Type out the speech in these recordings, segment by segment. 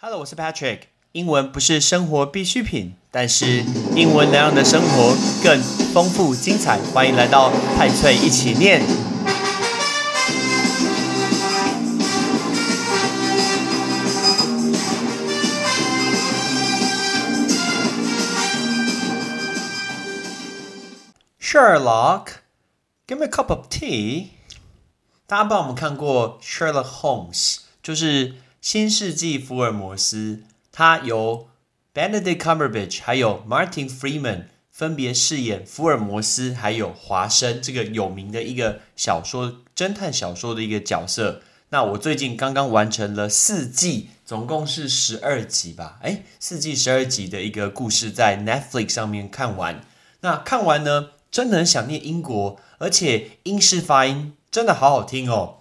Hello，我是 Patrick。英文不是生活必需品，但是英文能让你的生活更丰富精彩。欢迎来到派翠一起念。Sherlock，give me a cup of tea。大家不知道我们看过 Sherlock Holmes，就是 新世纪福尔摩斯，他由 Benedict Cumberbatch 还有 Martin Freeman 分别饰演福尔摩斯还有华生这个有名的一个小说侦探小说的一个角色。那我最近刚刚完成了四季，总共是十二集吧？哎，四季十二集的一个故事在 Netflix 上面看完。那看完呢？真的很想念英国，而且英式发音真的好好听哦。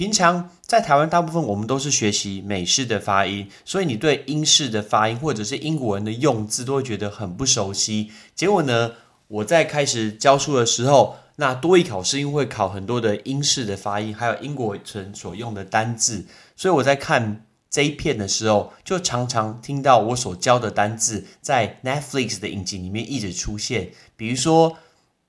平常在台湾，大部分我们都是学习美式的发音，所以你对英式的发音或者是英国人的用字都会觉得很不熟悉。结果呢，我在开始教书的时候，那多一考试因为会考很多的英式的发音，还有英国人所用的单字，所以我在看这一片的时候，就常常听到我所教的单字在 Netflix 的影集里面一直出现，比如说。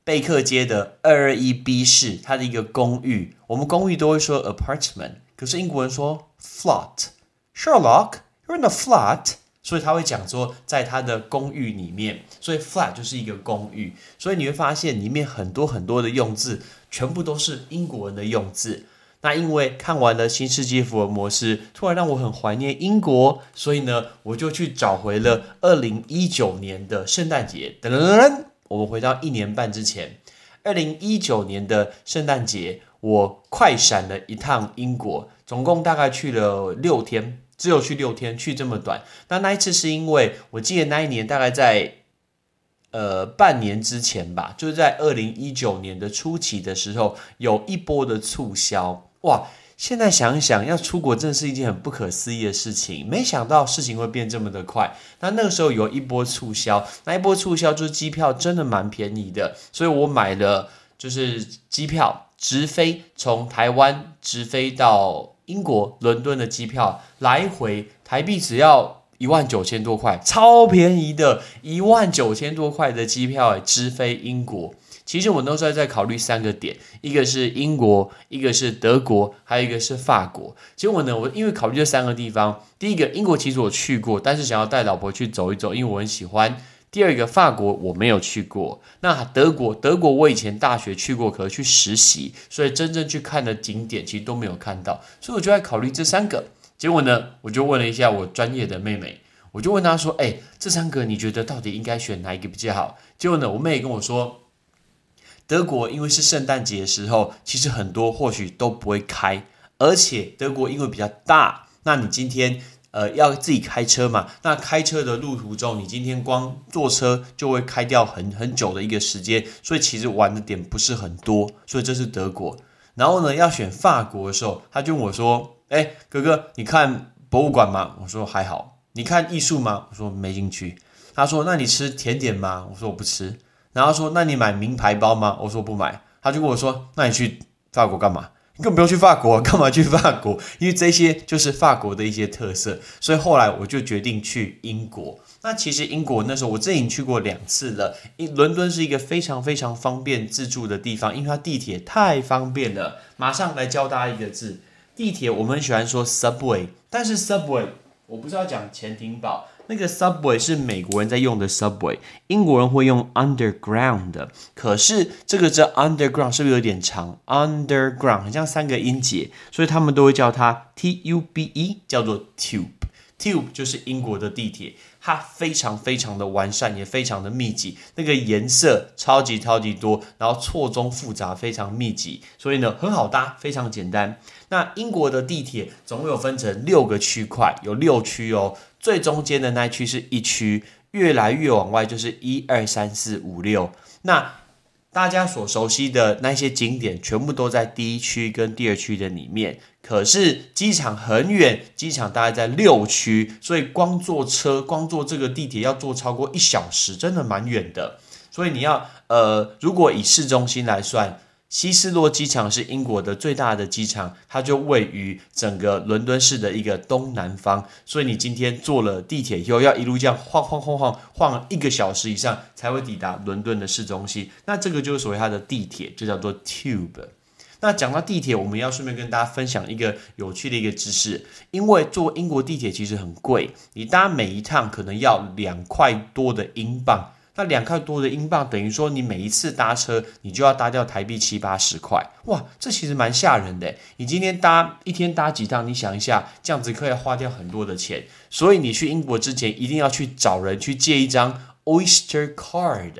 贝克街的二二一 B 室，它的一个公寓，我们公寓都会说 apartment，可是英国人说 flat。Sherlock，you're in a flat，所以他会讲说在他的公寓里面，所以 flat 就是一个公寓，所以你会发现里面很多很多的用字，全部都是英国人的用字。那因为看完了《新世纪福尔摩斯》，突然让我很怀念英国，所以呢，我就去找回了二零一九年的圣诞节。噔噔噔。我们回到一年半之前，二零一九年的圣诞节，我快闪了一趟英国，总共大概去了六天，只有去六天，去这么短。那那一次是因为我记得那一年大概在呃半年之前吧，就是在二零一九年的初期的时候，有一波的促销，哇！现在想一想，要出国真的是一件很不可思议的事情。没想到事情会变这么的快。那那个时候有一波促销，那一波促销就是机票真的蛮便宜的，所以我买了就是机票直飞从台湾直飞到英国伦敦的机票，来回台币只要一万九千多块，超便宜的，一万九千多块的机票直飞英国。其实我那时候在考虑三个点，一个是英国，一个是德国，还有一个是法国。结果呢，我因为考虑这三个地方，第一个英国其实我去过，但是想要带老婆去走一走，因为我很喜欢。第二个法国我没有去过，那德国德国我以前大学去过，可是去实习，所以真正去看的景点其实都没有看到，所以我就在考虑这三个。结果呢，我就问了一下我专业的妹妹，我就问她说：“哎，这三个你觉得到底应该选哪一个比较好？”结果呢，我妹跟我说。德国因为是圣诞节的时候，其实很多或许都不会开，而且德国因为比较大，那你今天呃要自己开车嘛？那开车的路途中，你今天光坐车就会开掉很很久的一个时间，所以其实玩的点不是很多，所以这是德国。然后呢，要选法国的时候，他就问我说：“哎，哥哥，你看博物馆吗？”我说：“还好。”你看艺术吗？我说：“没兴趣。”他说：“那你吃甜点吗？”我说：“我不吃。”然后说：“那你买名牌包吗？”我说：“不买。”他就跟我说：“那你去法国干嘛？你根本不用去法国，干嘛去法国？因为这些就是法国的一些特色。”所以后来我就决定去英国。那其实英国那时候我自己去过两次了。英伦敦是一个非常非常方便自助的地方，因为它地铁太方便了。马上来教大家一个字：地铁。我们喜欢说 subway，但是 subway 我不是要讲潜艇堡。那个 subway 是美国人在用的 subway，英国人会用 underground 的。可是这个叫 underground 是不是有点长？underground 很像三个音节，所以他们都会叫它 t u b e，叫做 tube。tube 就是英国的地铁，它非常非常的完善，也非常的密集。那个颜色超级超级多，然后错综复杂，非常密集，所以呢很好搭，非常简单。那英国的地铁总共有分成六个区块，有六区哦。最中间的那一区是一区，越来越往外就是一二三四五六。那大家所熟悉的那些景点，全部都在第一区跟第二区的里面。可是机场很远，机场大概在六区，所以光坐车，光坐这个地铁要坐超过一小时，真的蛮远的。所以你要呃，如果以市中心来算，希斯罗机场是英国的最大的机场，它就位于整个伦敦市的一个东南方。所以你今天坐了地铁以后，要一路这样晃晃晃晃晃一个小时以上，才会抵达伦敦的市中心。那这个就是所谓它的地铁，就叫做 Tube。那讲到地铁，我们要顺便跟大家分享一个有趣的一个知识，因为坐英国地铁其实很贵，你搭每一趟可能要两块多的英镑。那两块多的英镑，等于说你每一次搭车，你就要搭掉台币七八十块，哇，这其实蛮吓人的。你今天搭一天搭几趟？你想一下，这样子可以花掉很多的钱。所以你去英国之前，一定要去找人去借一张 Oyster Card。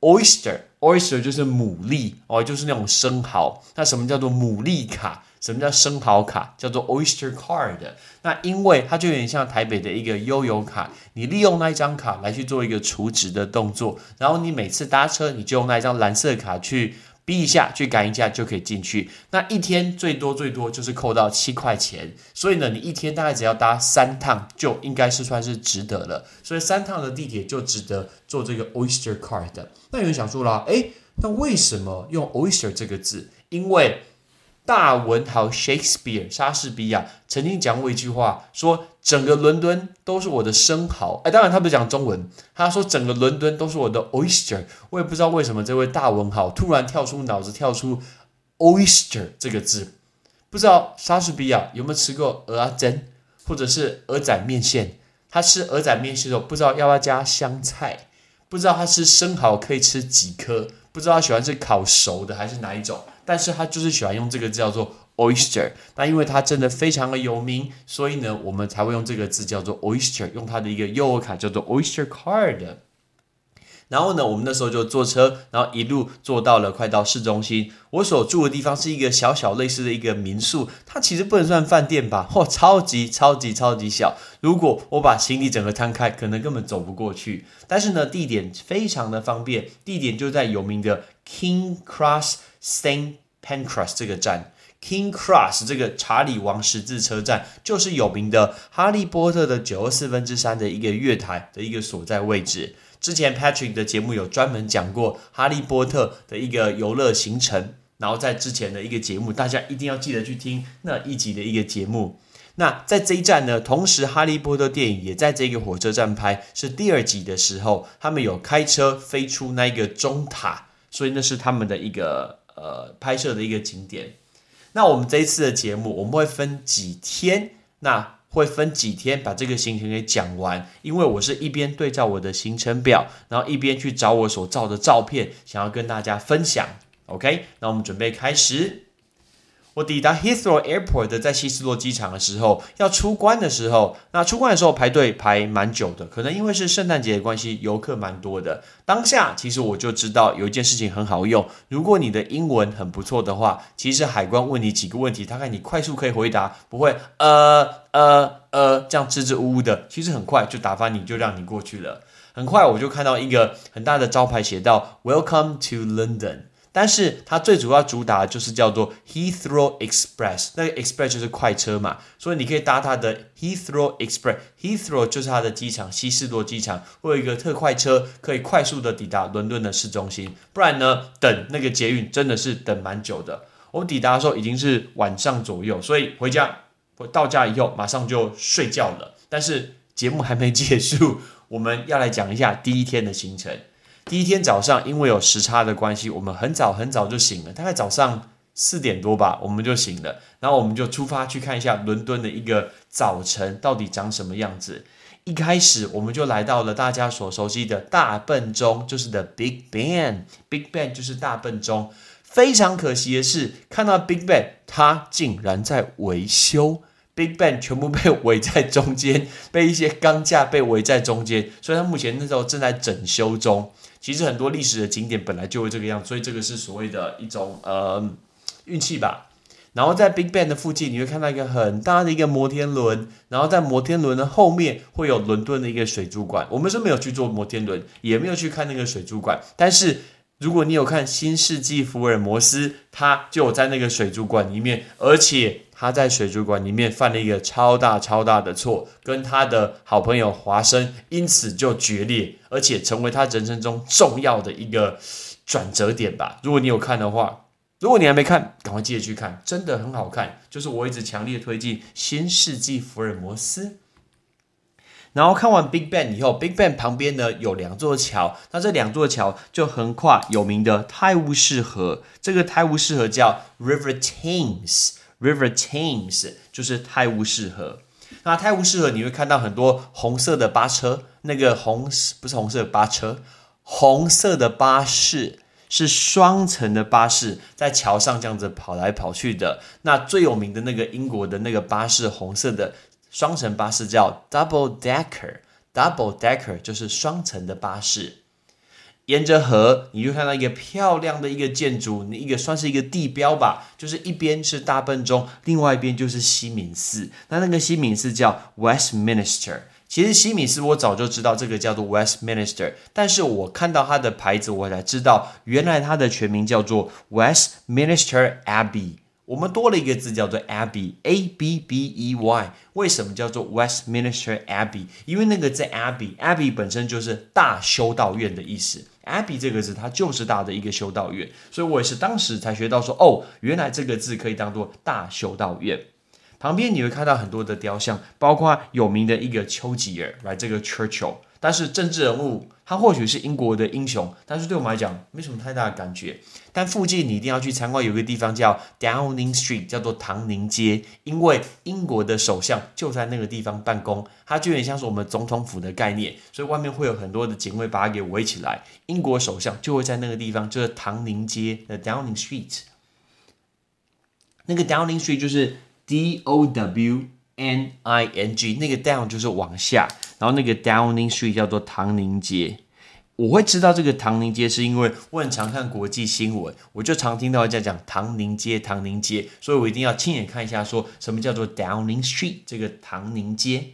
Oyster，Oyster 就是牡蛎哦，就是那种生蚝。那什么叫做牡蛎卡？什么叫生蚝卡？叫做 Oyster Card。那因为它就有点像台北的一个悠游卡，你利用那一张卡来去做一个储值的动作，然后你每次搭车你就用那一张蓝色卡去逼一下，去赶一下就可以进去。那一天最多最多就是扣到七块钱，所以呢，你一天大概只要搭三趟就应该是算是值得了。所以三趟的地铁就值得做这个 Oyster Card。那有人想说了，诶，那为什么用 Oyster 这个字？因为大文豪 Shakespeare 莎士比亚曾经讲过一句话，说整个伦敦都是我的生蚝。哎，当然他不是讲中文，他说整个伦敦都是我的 oyster。我也不知道为什么这位大文豪突然跳出脑子跳出 oyster 这个字。不知道莎士比亚有没有吃过鹅啊煎，或者是鹅仔面线？他吃鹅仔面线的时候，不知道要不要加香菜？不知道他吃生蚝可以吃几颗？不知道他喜欢吃烤熟的还是哪一种？但是他就是喜欢用这个字叫做 oyster，那因为它真的非常的有名，所以呢，我们才会用这个字叫做 oyster，用它的一个悠游卡叫做 oyster card。然后呢，我们那时候就坐车，然后一路坐到了快到市中心。我所住的地方是一个小小类似的一个民宿，它其实不能算饭店吧？嚯，超级超级超级小。如果我把行李整个摊开，可能根本走不过去。但是呢，地点非常的方便，地点就在有名的 King Cross Saint Pancras 这个站。King Cross 这个查理王十字车站，就是有名的《哈利波特》的九二四分之三的一个月台的一个所在位置。之前 Patrick 的节目有专门讲过哈利波特的一个游乐行程，然后在之前的一个节目，大家一定要记得去听那一集的一个节目。那在这一站呢，同时哈利波特电影也在这个火车站拍，是第二集的时候，他们有开车飞出那个钟塔，所以那是他们的一个呃拍摄的一个景点。那我们这一次的节目，我们会分几天？那会分几天把这个行程给讲完，因为我是一边对照我的行程表，然后一边去找我所照的照片，想要跟大家分享。OK，那我们准备开始。我抵达 Heathrow Airport 的在希斯洛机场的时候，要出关的时候，那出关的时候排队排蛮久的，可能因为是圣诞节的关系，游客蛮多的。当下其实我就知道有一件事情很好用，如果你的英文很不错的话，其实海关问你几个问题，大概你快速可以回答，不会呃呃呃这样支支吾吾的，其实很快就打发你就让你过去了。很快我就看到一个很大的招牌写到 Welcome to London。但是它最主要主打的就是叫做 Heathrow Express，那个 Express 就是快车嘛，所以你可以搭它的 Heathrow Express。Heathrow 就是它的机场，希斯罗机场会有一个特快车，可以快速的抵达伦敦的市中心。不然呢，等那个捷运真的是等蛮久的。我们抵达的时候已经是晚上左右，所以回家到家以后马上就睡觉了。但是节目还没结束，我们要来讲一下第一天的行程。第一天早上，因为有时差的关系，我们很早很早就醒了，大概早上四点多吧，我们就醒了。然后我们就出发去看一下伦敦的一个早晨到底长什么样子。一开始我们就来到了大家所熟悉的大笨钟，就是 The Big Ben。Big Ben 就是大笨钟。非常可惜的是，看到 Big Ben，它竟然在维修。Big Ben 全部被围在中间，被一些钢架被围在中间，所以它目前那时候正在整修中。其实很多历史的景点本来就会这个样，所以这个是所谓的一种呃运气吧。然后在 Big Ben 的附近，你会看到一个很大的一个摩天轮，然后在摩天轮的后面会有伦敦的一个水族馆。我们是没有去坐摩天轮，也没有去看那个水族馆，但是。如果你有看《新世纪福尔摩斯》，他就在那个水族馆里面，而且他在水族馆里面犯了一个超大超大的错，跟他的好朋友华生因此就决裂，而且成为他人生中重要的一个转折点吧。如果你有看的话，如果你还没看，赶快记得去看，真的很好看。就是我一直强烈推荐《新世纪福尔摩斯》。然后看完 Big Bang 以后，Big Bang 旁边呢有两座桥，那这两座桥就横跨有名的泰晤士河。这个泰晤士河叫 River Thames River Thames 就是泰晤士河。那泰晤士河你会看到很多红色的巴车，那个红不是红色的巴车，红色的巴士是双层的巴士，在桥上这样子跑来跑去的。那最有名的那个英国的那个巴士，红色的。双层巴士叫 double decker，double decker 就是双层的巴士。沿着河，你就看到一个漂亮的一个建筑，一个算是一个地标吧，就是一边是大笨钟，另外一边就是西敏寺。那那个西敏寺叫 Westminster。其实西敏寺我早就知道这个叫做 Westminster，但是我看到它的牌子，我才知道原来它的全名叫做 Westminster Abbey。我们多了一个字叫做 Abbey，A B B E Y。为什么叫做 Westminster Abbey？因为那个字 Abbey，Abbey 本身就是大修道院的意思。Abbey 这个字它就是大的一个修道院，所以我也是当时才学到说，哦，原来这个字可以当做大修道院。旁边你会看到很多的雕像，包括有名的一个丘吉尔，来这个 Churchill。但是政治人物，他或许是英国的英雄，但是对我们来讲没什么太大的感觉。但附近你一定要去参观，有个地方叫 Downing Street，叫做唐宁街，因为英国的首相就在那个地方办公，它就有点像是我们总统府的概念，所以外面会有很多的警卫把它给围起来。英国首相就会在那个地方，就是唐宁街的 Downing Street。那个 Downing Street 就是 D O W N I N G，那个 Down 就是往下。然后那个 Downing Street 叫做唐宁街，我会知道这个唐宁街是因为我很常看国际新闻，我就常听到人家讲唐宁街，唐宁街，所以我一定要亲眼看一下，说什么叫做 Downing Street 这个唐宁街。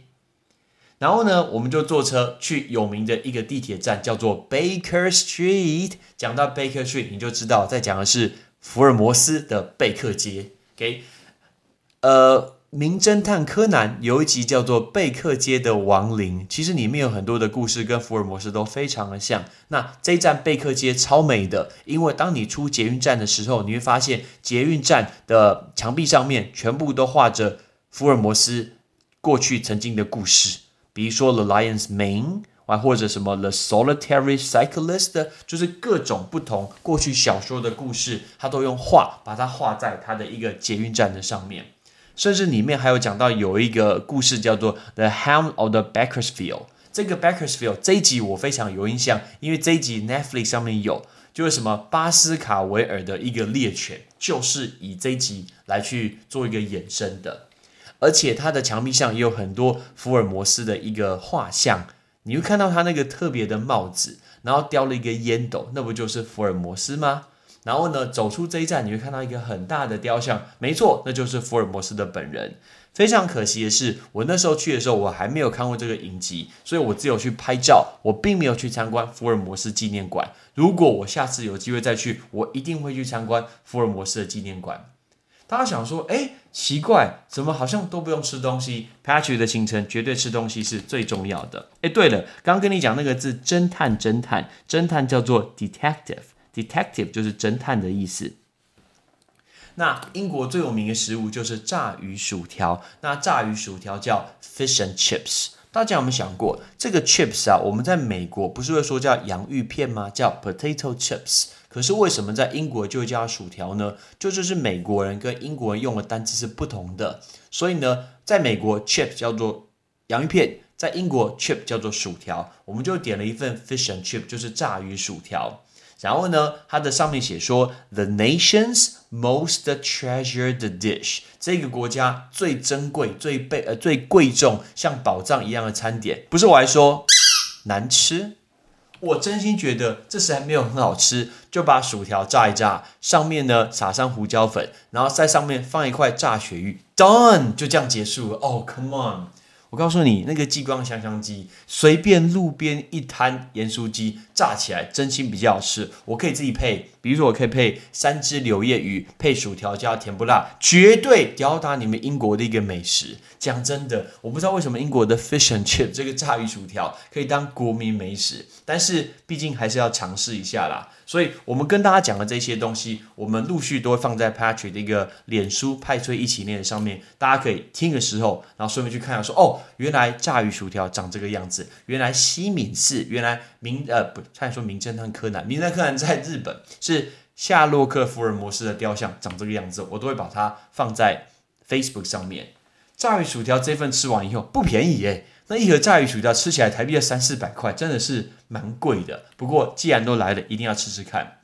然后呢，我们就坐车去有名的一个地铁站，叫做 Baker Street。讲到 Baker Street，你就知道在讲的是福尔摩斯的贝克街。OK，呃。名侦探柯南有一集叫做《贝克街的亡灵》，其实里面有很多的故事跟福尔摩斯都非常的像。那这一站贝克街超美的，因为当你出捷运站的时候，你会发现捷运站的墙壁上面全部都画着福尔摩斯过去曾经的故事，比如说《The Lion's Mane》啊，或者什么《The Solitary Cyclist》，就是各种不同过去小说的故事，他都用画把它画在他的一个捷运站的上面。甚至里面还有讲到有一个故事叫做《The Hound of the Bakersfield》。这个 Bakersfield 这一集我非常有印象，因为这一集 Netflix 上面有，就是什么巴斯卡维尔的一个猎犬，就是以这一集来去做一个衍生的。而且它的墙壁上也有很多福尔摩斯的一个画像，你会看到他那个特别的帽子，然后叼了一个烟斗，那不就是福尔摩斯吗？然后呢，走出这一站，你会看到一个很大的雕像，没错，那就是福尔摩斯的本人。非常可惜的是，我那时候去的时候，我还没有看过这个影集，所以我只有去拍照，我并没有去参观福尔摩斯纪念馆。如果我下次有机会再去，我一定会去参观福尔摩斯的纪念馆。大家想说，哎，奇怪，怎么好像都不用吃东西？Patrick 的行程绝对吃东西是最重要的。哎，对了，刚刚跟你讲那个字，侦探，侦探，侦探叫做 detective。Detective 就是侦探的意思。那英国最有名的食物就是炸鱼薯条。那炸鱼薯条叫 fish and chips。大家有没有想过，这个 chips 啊，我们在美国不是会说叫洋芋片吗？叫 potato chips。可是为什么在英国就会叫薯条呢？就就是美国人跟英国人用的单词是不同的。所以呢，在美国 chip 叫做洋芋片，在英国 chip 叫做薯条。我们就点了一份 fish and chips，就是炸鱼薯条。然后呢，它的上面写说，the nation's most treasured dish，这个国家最珍贵、最被呃最贵重、像宝藏一样的餐点，不是我还说难吃，我真心觉得这实在没有很好吃，就把薯条炸一炸，上面呢撒上胡椒粉，然后在上面放一块炸鳕鱼，done，就这样结束了。哦，come on，我告诉你，那个激光香香鸡，随便路边一摊盐酥鸡炸起来，真心比较好吃。我可以自己配，比如说我可以配三只柳叶鱼，配薯条加甜不辣，绝对吊打你们英国的一个美食。讲真的，我不知道为什么英国的 fish and chip 这个炸鱼薯条可以当国民美食，但是毕竟还是要尝试一下啦。所以，我们跟大家讲的这些东西，我们陆续都会放在 Patrick 的一个脸书派翠一起念上面，大家可以听的时候，然后顺便去看一下，说哦，原来炸鱼薯条长这个样子，原来西敏寺，原来名呃不，差点说名侦探柯南，名侦探柯南在日本是夏洛克福尔摩斯的雕像长这个样子，我都会把它放在 Facebook 上面。炸鱼薯条这份吃完以后不便宜耶。那一盒炸鱼薯条吃起来台币要三四百块，真的是蛮贵的。不过既然都来了，一定要吃吃看。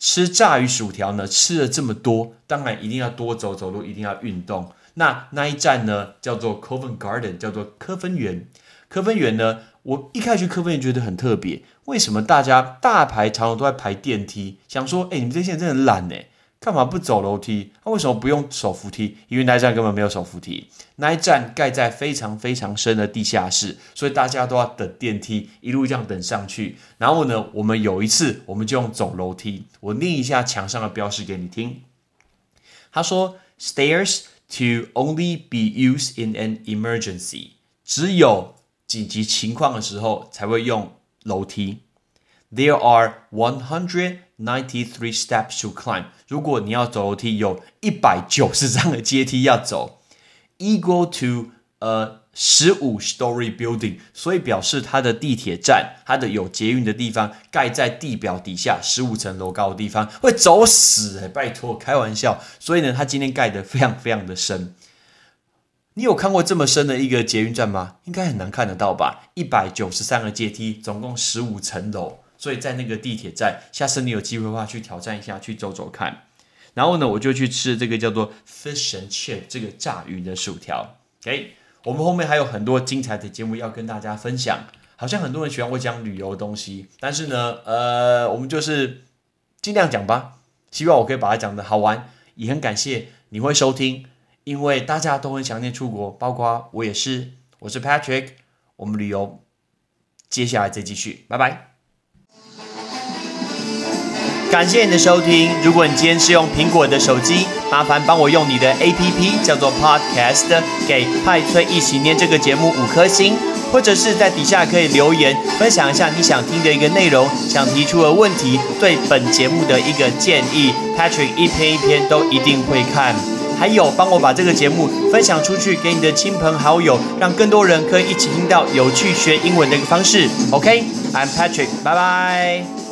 吃炸鱼薯条呢，吃了这么多，当然一定要多走走路，一定要运动。那那一站呢，叫做 Covent Garden，叫做科芬园。科芬园呢，我一开始去科芬园觉得很特别，为什么大家大排长龙都在排电梯？想说，哎，你们这些人真的很懒呢。干嘛不走楼梯？他为什么不用手扶梯？因为那一站根本没有手扶梯，那一站盖在非常非常深的地下室，所以大家都要等电梯，一路这样等上去。然后呢，我们有一次我们就用走楼梯，我念一下墙上的标识给你听。他说：“Stairs to only be used in an emergency，只有紧急情况的时候才会用楼梯。There are one hundred。” Ninety three steps to climb。如果你要走楼梯，有一百九十张的阶梯要走，equal to 呃十五 story building。所以表示它的地铁站，它的有捷运的地方，盖在地表底下十五层楼高的地方，会走死哎！拜托，开玩笑。所以呢，它今天盖的非常非常的深。你有看过这么深的一个捷运站吗？应该很难看得到吧？一百九十三个阶梯，总共十五层楼。所以在那个地铁站，下次你有机会的话，去挑战一下，去走走看。然后呢，我就去吃这个叫做 Fish and Chip 这个炸鱼的薯条。OK，我们后面还有很多精彩的节目要跟大家分享。好像很多人喜欢我讲旅游的东西，但是呢，呃，我们就是尽量讲吧。希望我可以把它讲的好玩，也很感谢你会收听，因为大家都很想念出国，包括我也是。我是 Patrick，我们旅游接下来再继续，拜拜。感谢你的收听。如果你今天是用苹果的手机，麻烦帮我用你的 APP 叫做 Podcast，给派翠一起念这个节目五颗星，或者是在底下可以留言分享一下你想听的一个内容，想提出的问题，对本节目的一个建议。Patrick 一篇一篇都一定会看。还有，帮我把这个节目分享出去给你的亲朋好友，让更多人可以一起听到有趣学英文的一个方式。OK，I'm Patrick，拜拜。